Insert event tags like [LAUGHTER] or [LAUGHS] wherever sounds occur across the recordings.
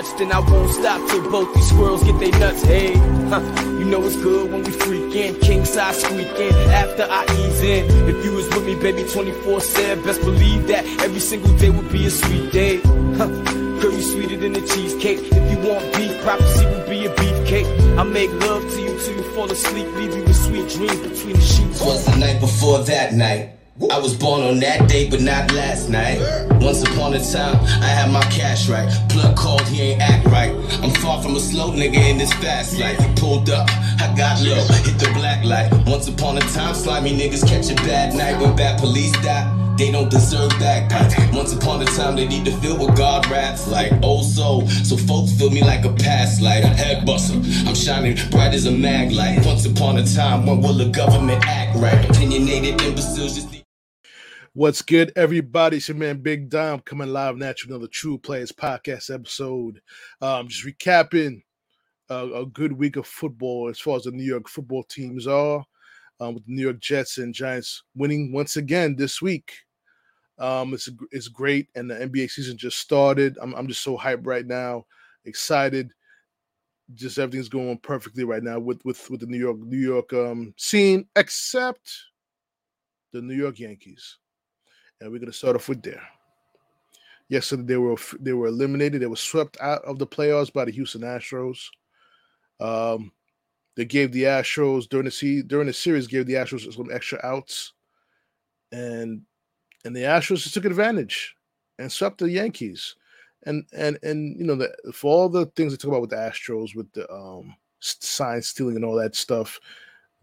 touched, and I won't stop till both these squirrels get their nuts. Hey, huh, you know it's good when we freakin', king size squeaking after I ease in. If you was with me, baby, 24 7, best believe that every single day would be a sweet day. Huh. You sweeter than a cheesecake. If you want beef, prophecy would be a beefcake. I make love to you till you fall asleep, leave you with sweet dreams between the sheets. Was the night before that night. I was born on that day, but not last night. Once upon a time, I had my cash right. Plug called, he ain't act right. I'm far from a slow nigga in this fast life. Pulled up, I got low, hit the black light. Once upon a time, slimy niggas catch a bad night. When bad police die, they don't deserve bagpipes. Once upon a time, they need to feel what God raps like. Oh, Old soul, so folks feel me like a past light, a head buster. I'm shining bright as a mag light. Once upon a time, when will the government act right? Opinionated imbeciles just What's good, everybody? It's your man Big Dom coming live now to another True Players podcast episode. Um, just recapping uh, a good week of football as far as the New York football teams are, um, with the New York Jets and Giants winning once again this week. Um, it's it's great, and the NBA season just started. I'm I'm just so hyped right now, excited. Just everything's going perfectly right now with with with the New York New York um, scene, except the New York Yankees and we're going to start off with there. Yesterday they were they were eliminated. They were swept out of the playoffs by the Houston Astros. Um, they gave the Astros during the se- during the series gave the Astros some extra outs, and and the Astros just took advantage and swept the Yankees. And and and you know the, for all the things they talk about with the Astros with the um sign stealing and all that stuff,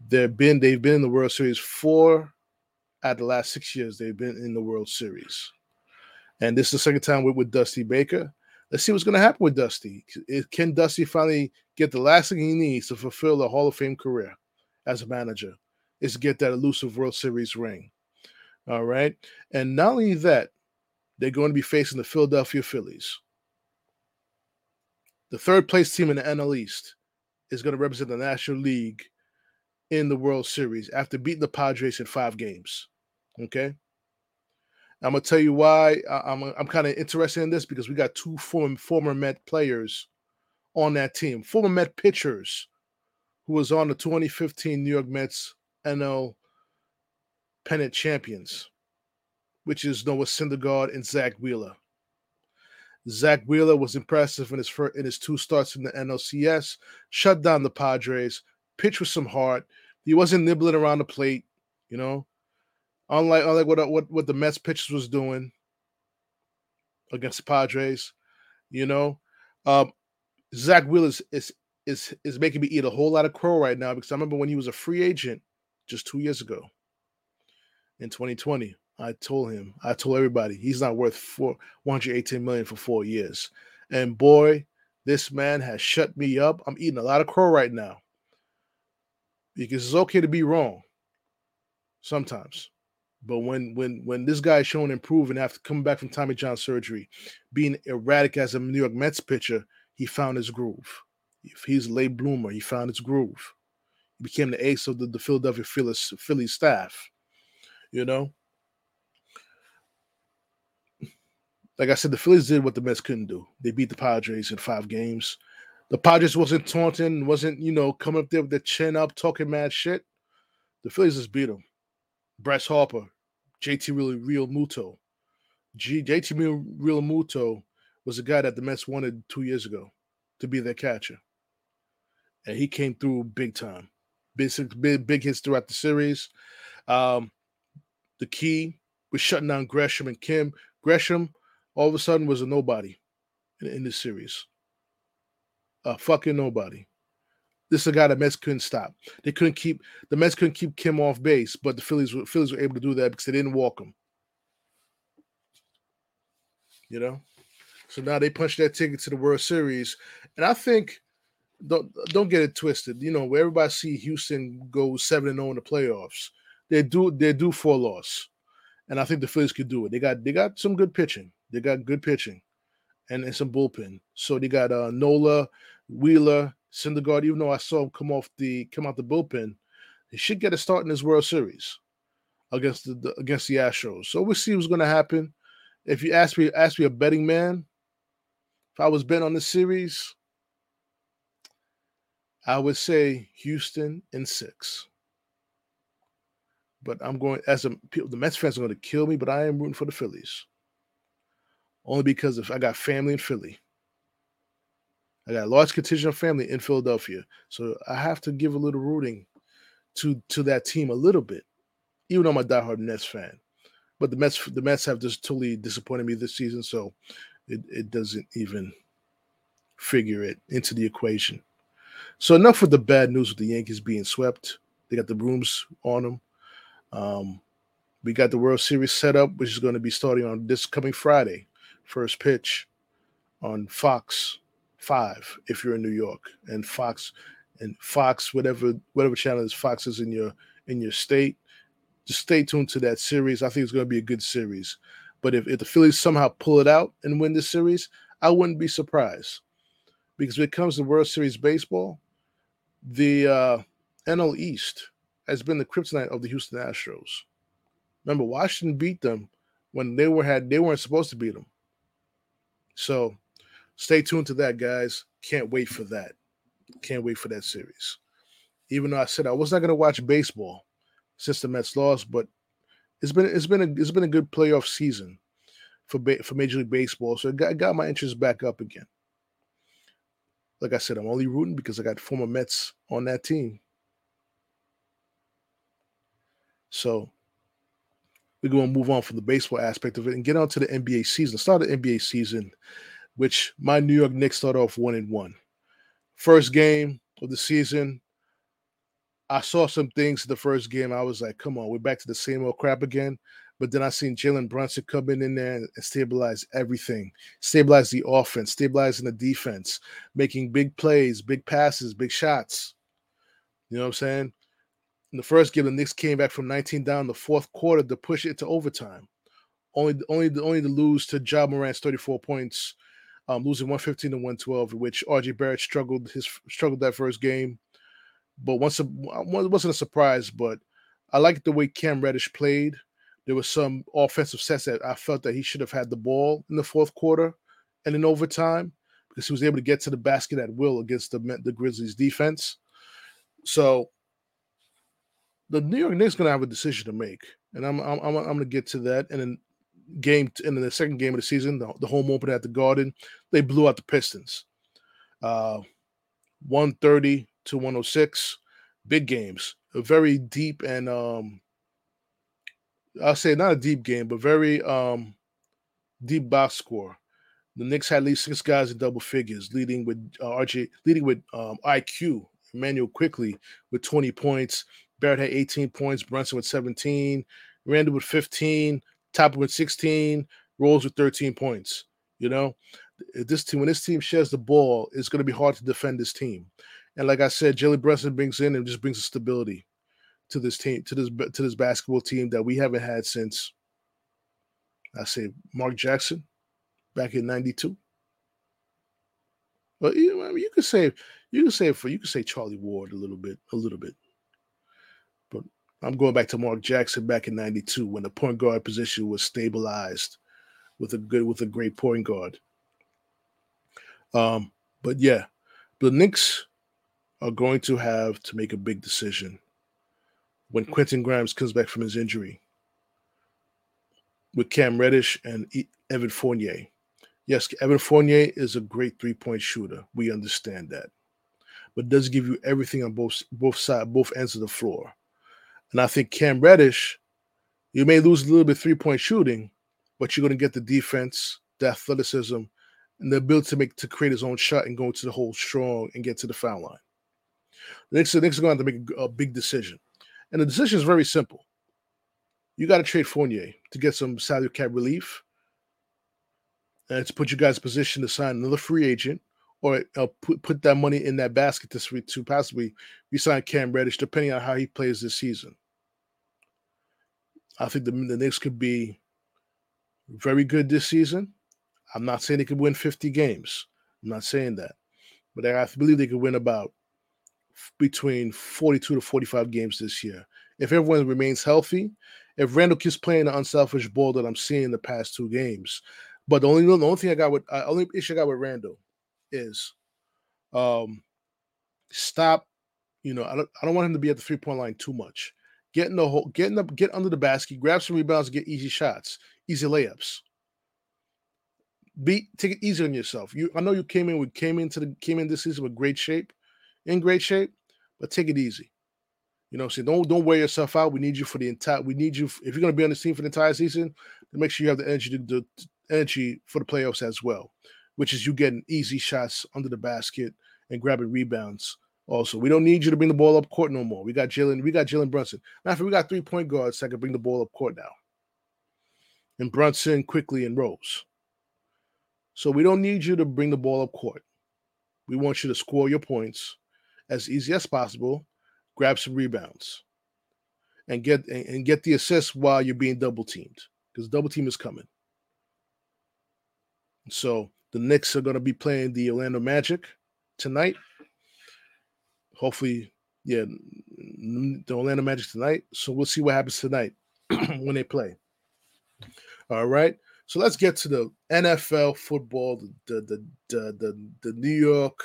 they've been they've been in the World Series four at the last six years they've been in the World Series. And this is the second time with, with Dusty Baker. Let's see what's going to happen with Dusty. Can Dusty finally get the last thing he needs to fulfill a Hall of Fame career as a manager? Is to get that elusive World Series ring. All right. And not only that, they're going to be facing the Philadelphia Phillies. The third place team in the NL East is going to represent the National League in the World Series after beating the Padres in five games. Okay. I'm gonna tell you why I'm I'm kind of interested in this because we got two former former Met players on that team, former Met pitchers, who was on the 2015 New York Mets NL pennant champions, which is Noah Syndergaard and Zach Wheeler. Zach Wheeler was impressive in his first, in his two starts in the NLCS, shut down the Padres, pitched with some heart. He wasn't nibbling around the plate, you know. Unlike unlike what what what the Mets pitchers was doing against the Padres, you know. Um, Zach Wheeler is, is is is making me eat a whole lot of crow right now because I remember when he was a free agent just two years ago in 2020. I told him, I told everybody he's not worth four 118 million for four years. And boy, this man has shut me up. I'm eating a lot of crow right now because it's okay to be wrong sometimes. But when when when this guy is showing improving after coming back from Tommy John surgery, being erratic as a New York Mets pitcher, he found his groove. If he's a late bloomer, he found his groove. He became the ace of the, the Philadelphia Phillies, Phillies staff. You know, like I said, the Phillies did what the Mets couldn't do. They beat the Padres in five games. The Padres wasn't taunting, wasn't, you know, coming up there with their chin up, talking mad shit. The Phillies just beat them. Bryce Harper, JT Real, Muto. G, JT Realmuto was a guy that the Mets wanted two years ago to be their catcher. And he came through big time. Big, big, big hits throughout the series. Um, the key was shutting down Gresham and Kim. Gresham all of a sudden was a nobody in, in this series a fucking nobody. This is a guy that Mets couldn't stop. They couldn't keep the Mets couldn't keep Kim off base, but the Phillies were Phillies were able to do that because they didn't walk him. You know, so now they punched that ticket to the World Series, and I think don't don't get it twisted. You know, where everybody see Houston go seven and zero in the playoffs, they do they do for a loss, and I think the Phillies could do it. They got they got some good pitching. They got good pitching, and, and some bullpen. So they got uh, Nola, Wheeler, Syndergaard. Even though I saw him come off the come out the bullpen, he should get a start in this World Series against the, the against the Astros. So we'll see what's going to happen. If you ask me, ask me a betting man, if I was betting on the series, I would say Houston in six. But I'm going as a the Mets fans are going to kill me, but I am rooting for the Phillies. Only because if I got family in Philly. I got a large contingent of family in Philadelphia. So I have to give a little rooting to to that team a little bit, even though I'm a diehard Nets fan. But the Mets the Mets have just totally disappointed me this season, so it, it doesn't even figure it into the equation. So enough with the bad news with the Yankees being swept. They got the brooms on them. Um, we got the World Series set up, which is going to be starting on this coming Friday. First pitch on Fox Five if you're in New York, and Fox and Fox, whatever whatever channel is Fox is in your in your state. Just stay tuned to that series. I think it's going to be a good series. But if, if the Phillies somehow pull it out and win this series, I wouldn't be surprised. Because when it comes to World Series baseball, the uh, NL East has been the kryptonite of the Houston Astros. Remember, Washington beat them when they were had they weren't supposed to beat them. So stay tuned to that, guys. Can't wait for that. Can't wait for that series. Even though I said I was not going to watch baseball since the Mets lost, but it's been it's been a it's been a good playoff season for for Major League Baseball, so it got, got my interest back up again. Like I said, I'm only rooting because I got former Mets on that team. So we're going to move on from the baseball aspect of it and get on to the NBA season. Start the NBA season, which my New York Knicks start off one and one. First game of the season, I saw some things in the first game. I was like, come on, we're back to the same old crap again. But then I seen Jalen Brunson coming in there and stabilize everything, stabilize the offense, stabilizing the defense, making big plays, big passes, big shots. You know what I'm saying? In the first game, the Knicks came back from 19 down in the fourth quarter to push it to overtime. Only, only, only to lose to Ja Morant's 34 points, um, losing 115 to 112, which RJ Barrett struggled his struggled that first game. But once a, it wasn't a surprise, but I liked the way Cam Reddish played. There was some offensive sets that I felt that he should have had the ball in the fourth quarter and in overtime because he was able to get to the basket at will against the the Grizzlies defense. So the New York Knicks going to have a decision to make, and I'm I'm I'm, I'm going to get to that. And then game and in the second game of the season, the, the home opener at the Garden, they blew out the Pistons, uh, one thirty to one hundred six. Big games, a very deep and um I'll say not a deep game, but very um deep box score. The Knicks had at least six guys in double figures, leading with uh, RJ, leading with um, IQ, Immanuel Quickley with 20 points. Barrett had 18 points, Brunson with 17, Randle with 15, Toppin with 16, Rose with 13 points. You know, this team when this team shares the ball, it's going to be hard to defend this team. And like I said, Jalen Brunson brings in and just brings a stability to this team, to this to this basketball team that we haven't had since I say Mark Jackson back in '92. But you, know, I mean, you could say you can say for you could say Charlie Ward a little bit, a little bit. I'm going back to Mark Jackson back in '92 when the point guard position was stabilized with a good with a great point guard. Um, but yeah, the Knicks are going to have to make a big decision when Quentin Grimes comes back from his injury with Cam Reddish and Evan Fournier. Yes, Evan Fournier is a great three-point shooter. We understand that. But does give you everything on both both sides, both ends of the floor. And I think Cam Reddish, you may lose a little bit three-point shooting, but you're going to get the defense, the athleticism, and the ability to make to create his own shot and go into the hole strong and get to the foul line. The Knicks, the Knicks are going to have to make a big decision. And the decision is very simple. You got to trade Fournier to get some salary cap relief and to put you guys in position to sign another free agent or uh, put, put that money in that basket to, to possibly resign Cam Reddish, depending on how he plays this season. I think the, the Knicks could be very good this season. I'm not saying they could win 50 games. I'm not saying that. But I believe they could win about between 42 to 45 games this year. If everyone remains healthy, if Randle keeps playing the unselfish ball that I'm seeing the past two games. But the only the only thing I got with uh, only issue I got with Randle is um stop, you know, I don't I don't want him to be at the three-point line too much. Get in the hole, get in the get under the basket, grab some rebounds, get easy shots, easy layups. Be take it easy on yourself. You I know you came in with came into the came in this season with great shape, in great shape, but take it easy. You know, so don't don't wear yourself out. We need you for the entire. We need you if you're going to be on the team for the entire season. To make sure you have the energy to the energy for the playoffs as well, which is you getting easy shots under the basket and grabbing rebounds. Also, we don't need you to bring the ball up court no more. We got Jalen. We got Jalen Brunson. Matter we got three point guards that can bring the ball up court now. And Brunson, Quickley and Rose. So we don't need you to bring the ball up court. We want you to score your points as easy as possible, grab some rebounds, and get and get the assist while you're being double teamed because double team is coming. So the Knicks are going to be playing the Orlando Magic tonight. Hopefully, yeah, the Orlando Magic tonight. So we'll see what happens tonight [CLEARS THROAT] when they play. All right. So let's get to the NFL football, the the the the, the New York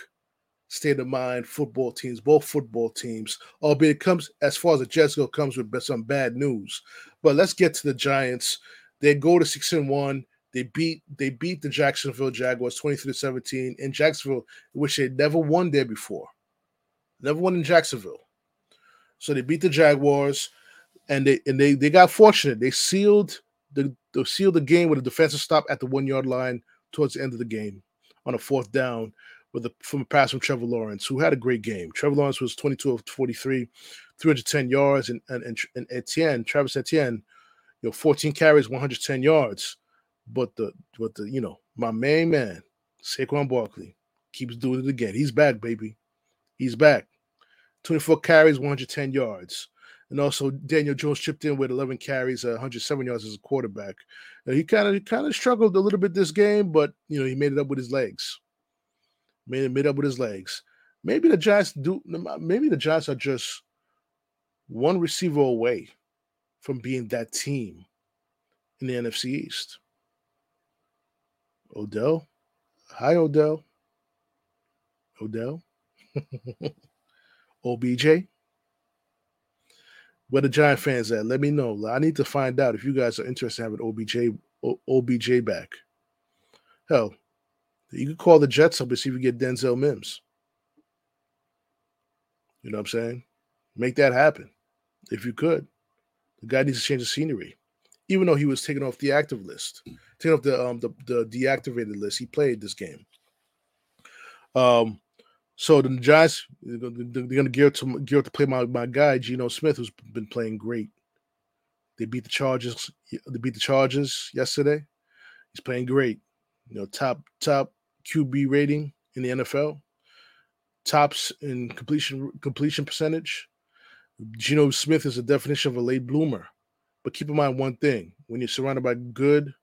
state of mind football teams, both football teams, albeit it comes as far as the Jets go, comes with some bad news. But let's get to the Giants. They go to six and one. They beat they beat the Jacksonville Jaguars 23 to 17 in Jacksonville, which they never won there before. Never won in Jacksonville. So they beat the Jaguars and they and they they got fortunate. They sealed the they sealed the game with a defensive stop at the one yard line towards the end of the game on a fourth down with a from a pass from Trevor Lawrence, who had a great game. Trevor Lawrence was 22 of 43, 310 yards, and and, and, and Etienne, Travis Etienne, you know, 14 carries, 110 yards. But the but the you know, my main man, Saquon Barkley, keeps doing it again. He's back, baby. He's back. 24 carries, 110 yards. And also Daniel Jones chipped in with 11 carries, uh, 107 yards as a quarterback. Uh, he kind of kind of struggled a little bit this game, but you know he made it up with his legs. Made it made up with his legs. Maybe the Giants do. Maybe the Giants are just one receiver away from being that team in the NFC East. Odell, hi Odell. Odell, [LAUGHS] OBJ. Where the Giant fans at? Let me know. I need to find out if you guys are interested in having OBJ OBJ back. Hell, you could call the Jets up and see if you get Denzel Mims. You know what I'm saying? Make that happen if you could. The guy needs to change the scenery. Even though he was taken off the active list, taken off the um the, the deactivated list, he played this game. Um, so the Giants they're going to gear to gear to play my my guy Geno Smith, who's been playing great. They beat the Chargers. They beat the Chargers yesterday. He's playing great. You know, top top QB rating in the NFL, tops in completion completion percentage. Geno Smith is a definition of a late bloomer. But keep in mind one thing: when you're surrounded by good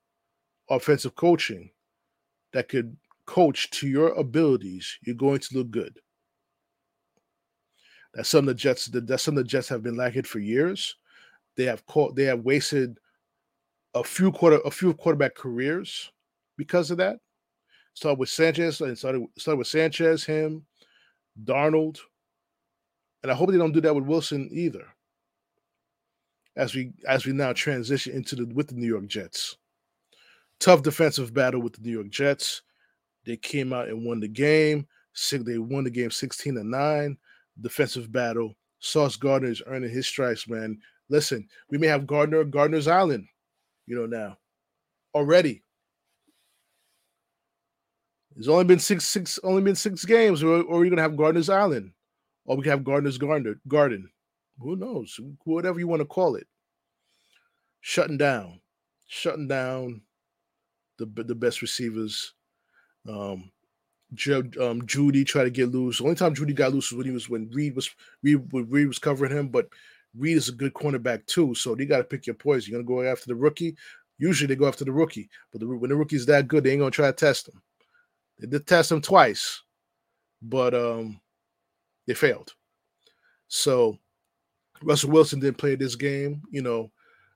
offensive coaching that could coach to your abilities, you're going to look good. That's something the Jets. That's something the Jets have been lacking for years. They have caught. They have wasted a few quarter, a few quarterback careers because of that. Started with Sanchez and started started with Sanchez, him, Darnold, and I hope they don't do that with Wilson either. As we as we now transition into the with the New York Jets, tough defensive battle with the New York Jets. They came out and won the game. They won the game 16 to 9. Defensive battle. Sauce Gardner is earning his stripes, man. Listen, we may have Gardner, Gardner's Island, you know, now already. It's only been six, six, only been six games, or, or we're gonna have Gardner's Island, or we can have Gardner's Garden. Garden, who knows? Whatever you want to call it. Shutting down, shutting down the the best receivers um, um, Jeudy tried to get loose. The only time Jeudy got loose was when he was when Reed was Reed, Reed was covering him, but Reed is a good cornerback too. So you got to pick your poison. You're gonna go after the rookie. Usually they go after the rookie, but the, when the rookie's that good, they ain't gonna try to test him. They did test him twice, but um, they failed. So Russell Wilson didn't play this game. You know,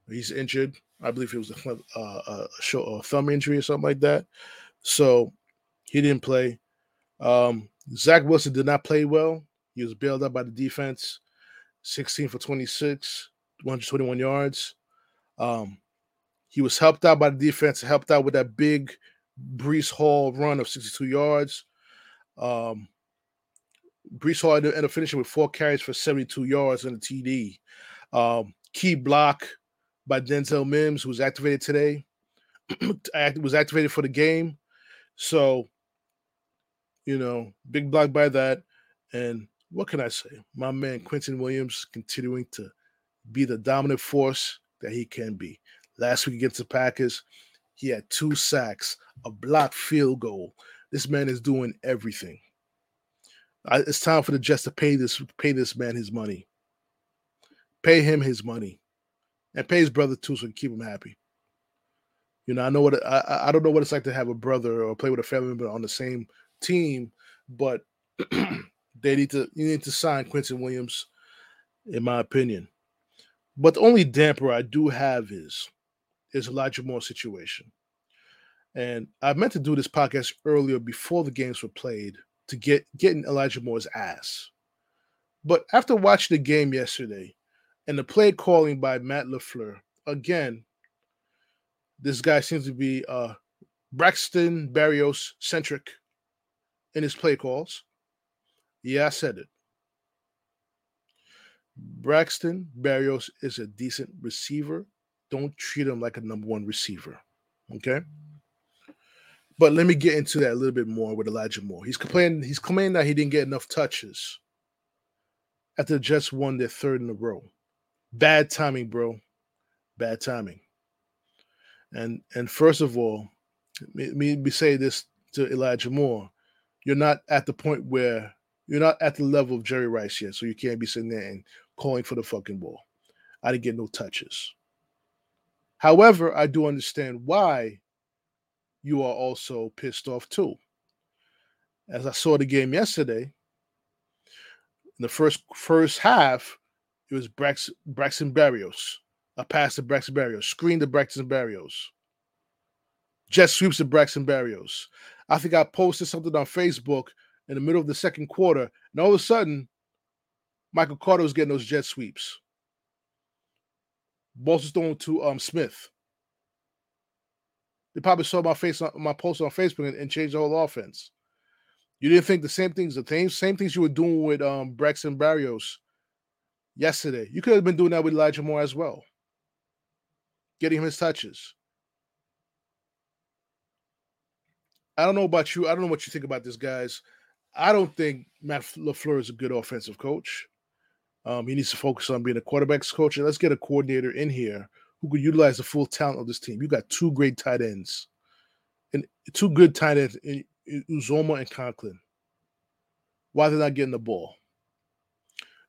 he's injured. I believe it was a, uh, a, show, a thumb injury or something like that. So he didn't play. Um, Zach Wilson did not play well. He was bailed out by the defense. 16 for 26, 121 yards. Um, he was helped out by the defense, helped out with that big Breece Hall run of 62 yards. Um, Breece Hall ended up finishing with four carries for 72 yards and a TD. Um, key block by Denzel Mims, who was activated today, [CLEARS THROAT] was activated for the game. So, you know, big block by that. And what can I say? My man Quinnen Williams continuing to be the dominant force that he can be. Last week against the Packers, he had two sacks, a blocked field goal. This man is doing everything. It's time for the Jets to pay this pay this man his money. Pay him his money, and pay his brother too, so we keep him happy. You know, I know what I, I don't know what it's like to have a brother or play with a family member on the same team, but [CLEARS THROAT] they need to you need to sign Quinnen Williams, in my opinion. But the only damper I do have is is Elijah Moore situation. And I meant to do this podcast earlier before the games were played to get getting Elijah Moore's ass. But after watching the game yesterday and the play calling by Matt LaFleur, again, this guy seems to be uh Braxton Berrios centric in his play calls. Yeah, I said it. Braxton Berrios is a decent receiver. Don't treat him like a number one receiver. Okay. But let me get into that a little bit more with Elijah Moore. He's complaining, he's complaining that he didn't get enough touches after the Jets won their third in a row. Bad timing, bro. Bad timing. And and first of all, me, me say this to Elijah Moore. You're not at the point where you're not at the level of Jerry Rice yet, so you can't be sitting there and calling for the fucking ball. I didn't get no touches. However, I do understand why you are also pissed off too. As I saw the game yesterday, in the first first half, it was Brax, Braxton Berrios, a pass to Braxton Berrios, screen to Braxton Berrios. jet sweeps to Braxton Berrios. I think I posted something on Facebook in the middle of the second quarter, and all of a sudden, Michael Carter was getting those jet sweeps. Balls was thrown to um, Smith. They probably saw my face on my post on Facebook and, and changed the whole offense. You didn't think the same things, the same same things you were doing with um Braxton Berrios yesterday. You could have been doing that with Elijah Moore as well. Getting him his touches. I don't know about you. I don't know what you think about this, guys. I don't think Matt LaFleur is a good offensive coach. Um, he needs to focus on being a quarterback's coach. And let's get a coordinator in here who could utilize the full talent of this team. You got two great tight ends and two good tight ends in Uzomah and Conklin. Why they're not getting the ball?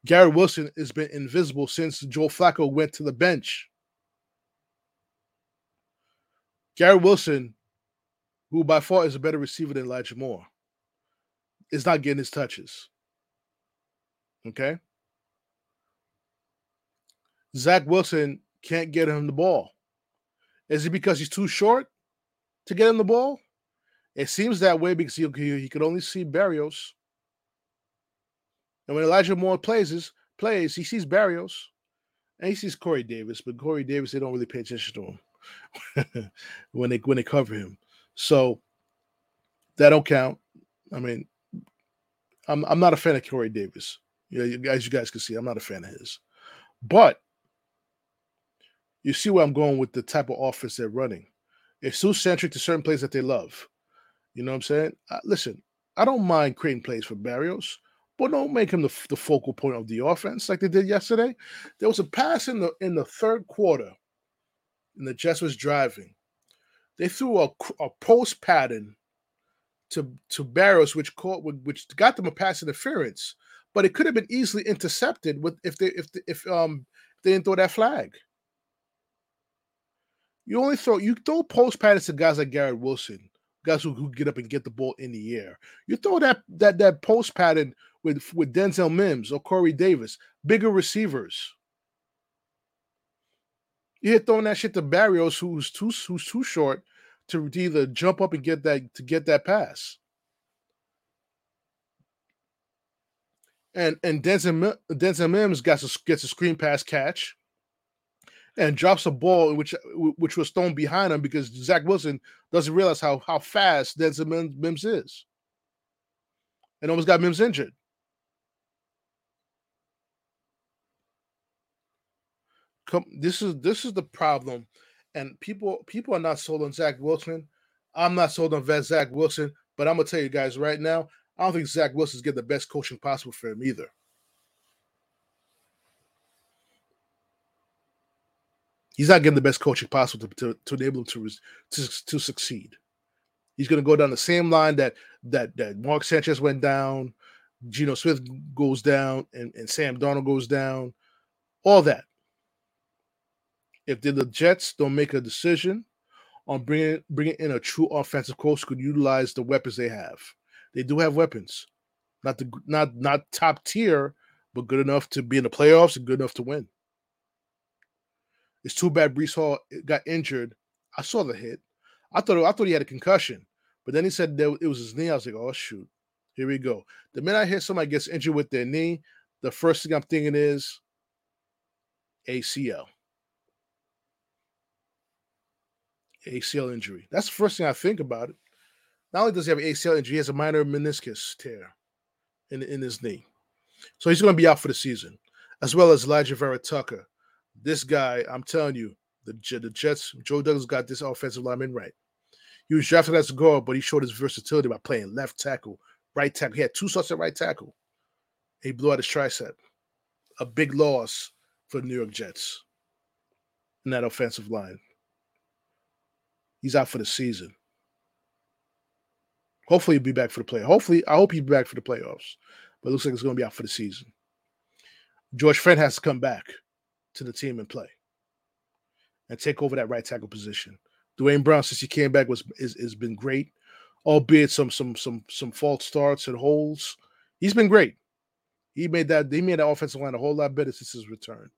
Garrett Wilson has been invisible since Joe Flacco went to the bench. Garrett Wilson, who by far is a better receiver than Elijah Moore, is not getting his touches. Okay. Zach Wilson can't get him the ball. Is it because he's too short to get him the ball? It seems that way because he, he could only see Berrios. And when Elijah Moore plays, plays, he sees Berrios and he sees Corey Davis, but Corey Davis, they don't really pay attention to him [LAUGHS] when they when they cover him. So that don't count. I mean, I'm I'm not a fan of Corey Davis. Yeah, as you guys can see, I'm not a fan of his. But you see where I'm going with the type of offense they're running. It's so centric to certain plays that they love. You know what I'm saying? Listen, I don't mind creating plays for Berrios, but don't make him the, the focal point of the offense like they did yesterday. There was a pass in the in the third quarter, and the Jets was driving. They threw a, a post pattern to to Berrios, which caught which got them a pass interference, but it could have been easily intercepted with if they if if um they didn't throw that flag. You only throw you throw post patterns to guys like Garrett Wilson, guys who, who get up and get the ball in the air. You throw that that that post pattern with with Denzel Mims or Corey Davis, bigger receivers. You're throwing that shit to Berrios, who's too who's too short to either jump up and get that to get that pass. And and Denzel, Denzel Mims gets a, gets a screen pass catch and drops a ball which which was thrown behind him because Zach Wilson doesn't realize how how fast Denzel Mims is, and almost got Mims injured. Come, this is this is the problem, and people people are not sold on Zach Wilson. I'm not sold on Zach Wilson, but I'm gonna tell you guys right now, I don't think Zach Wilson's getting the best coaching possible for him either. He's not getting the best coaching possible to, to, to enable him to, to, to succeed. He's going to go down the same line that that that Mark Sanchez went down, Geno Smith goes down, and, and Sam Darnold goes down. All that. If the Jets don't make a decision on bringing bringing in a true offensive coach could utilize the weapons they have, they do have weapons, not the not not top tier, but good enough to be in the playoffs and good enough to win. It's too bad Breece Hall eh, got injured. I saw the hit. I thought I thought he had a concussion, but then he said that it was his knee. I was like, oh shoot, here we go. The minute I hear somebody gets injured with their knee, the first thing I'm thinking is ACL. ACL injury. That's the first thing I think about it. Not only does he have an ACL injury, he has a minor meniscus tear in, in his knee. So he's going to be out for the season, as well as Alijah Vera-Tucker. This guy, I'm telling you, the, the Jets, Joe Douglas got this offensive lineman right. He was drafted as a guard, but he showed his versatility by playing left tackle, right tackle. He had two starts at right tackle. He blew out his tricep. A big loss for the New York Jets in that offensive line. He's out for the season. Hopefully, he'll be back for the play. Hopefully, I hope he'll be back for the playoffs. But it looks like it's going to be out for the season. George Fant has to come back to the team and play and take over that right tackle position. Duane Brown, since he came back, was is has been great, albeit some some some some false starts and holes. He's been great. He made that he made that offensive line a whole lot better since his return.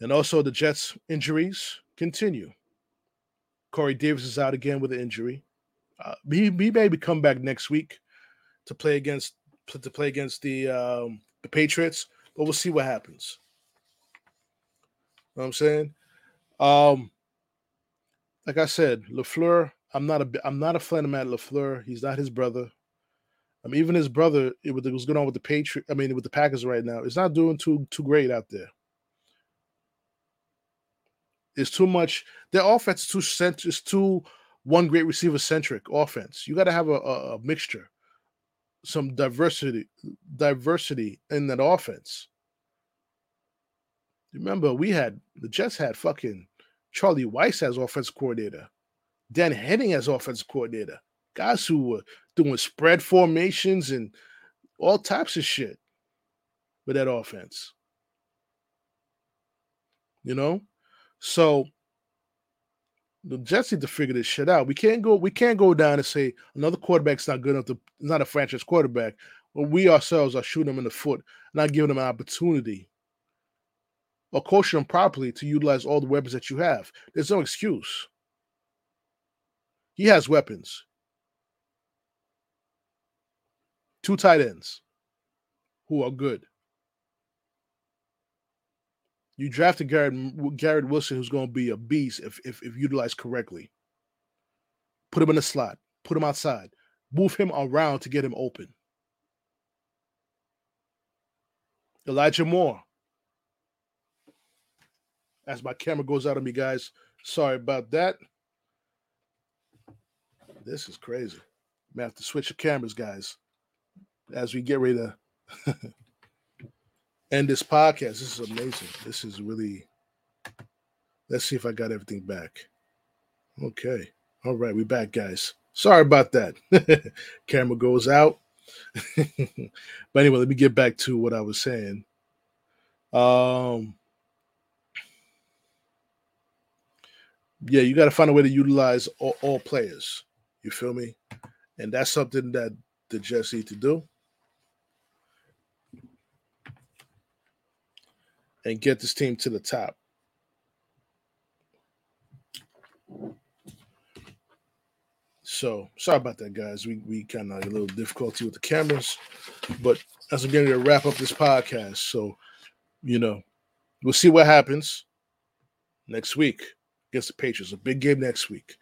And also the Jets injuries continue. Corey Davis is out again with an injury. Uh, he, he may come back next week to play against to play against the um, the Patriots, but we'll see what happens. You know what I'm saying? Um, like I said, Lafleur. I'm not a I'm not a fan of Matt Lafleur. He's not his brother. I mean, even his brother, it was going on with the Patriot. I mean, with the Packers right now, it's not doing too too great out there. It's too much. Their offense is too cent- is too one great receiver centric offense. You got to have a, a, a, mixture, some diversity, diversity in that offense. Remember, we had the Jets had fucking Charlie Weis as offense coordinator, Dan Henning as offense coordinator, guys who were doing spread formations and all types of shit with that offense. You know, so the Jets need to figure this shit out. We can't go. We can't go down and say another quarterback's not good enough to not a franchise quarterback. But we ourselves are shooting them in the foot, not giving them an opportunity or coaching them properly to utilize all the weapons that you have. There's no excuse. He has weapons. Two tight ends who are good. You drafted Garrett Garrett Wilson, who's going to be a beast if, if if utilized correctly. Put him in the slot. Put him outside. Move him around to get him open. Elijah Moore. As my camera goes out on me, guys. Sorry about that. This is crazy. I have to switch the cameras, guys, as we get ready to [LAUGHS] end this podcast. This is amazing. This is really. Let's see if I got everything back. Okay. All right, we're back, guys. Sorry about that. [LAUGHS] Camera goes out. [LAUGHS] but anyway, let me get back to what I was saying. Um, yeah, you got to find a way to utilize all, all, players. You feel me? And that's something that the Jets need to do. And get this team to the top. So sorry about that, guys. We we kind of had a little difficulty with the cameras, but as I'm getting to wrap up this podcast, so you know, we'll see what happens next week against the Patriots. A big game next week.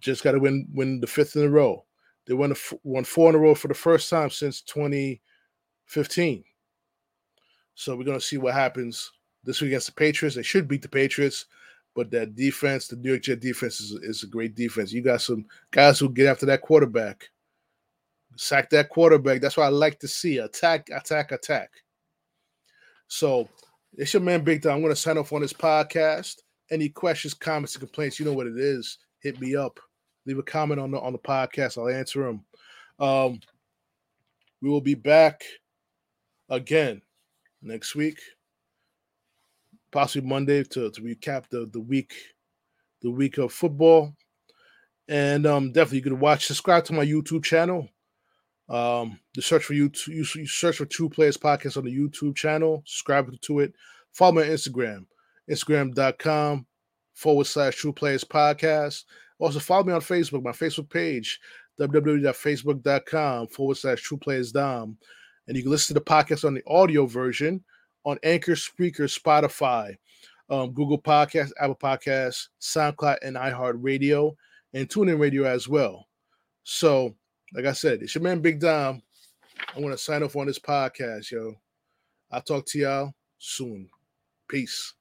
Just got to win win the fifth in a row. They won won four in a row for the first time since 2015. So we're gonna see what happens this week against the Patriots. They should beat the Patriots, but that defense, the New York Jet defense, is, is a great defense. You got some guys who get after that quarterback, sack that quarterback. That's what I like to see: attack, attack, attack. So it's your man Big Dom. I'm gonna sign off on this podcast. Any questions, comments, and complaints, you know what it is. Hit me up. Leave a comment on the on the podcast. I'll answer them. Um, we will be back again next week, possibly Monday, to, to recap the the week, the week of football. And um, definitely you can watch, subscribe to my YouTube channel. Um, the search for you, you search for True Players Podcast on the YouTube channel. Subscribe to it. Follow me on Instagram, instagram.com forward slash True Players Podcast. Also, follow me on Facebook, my Facebook page, www.facebook.com forward slash True Players Dom. And you can listen to the podcast on the audio version on Anchor, Spreaker, Spotify, um, Google Podcasts, Apple Podcasts, SoundCloud, and iHeartRadio, and TuneIn Radio as well. So, like I said, it's your man Big Dom. I want to sign off on this podcast, yo. I'll talk to y'all soon. Peace.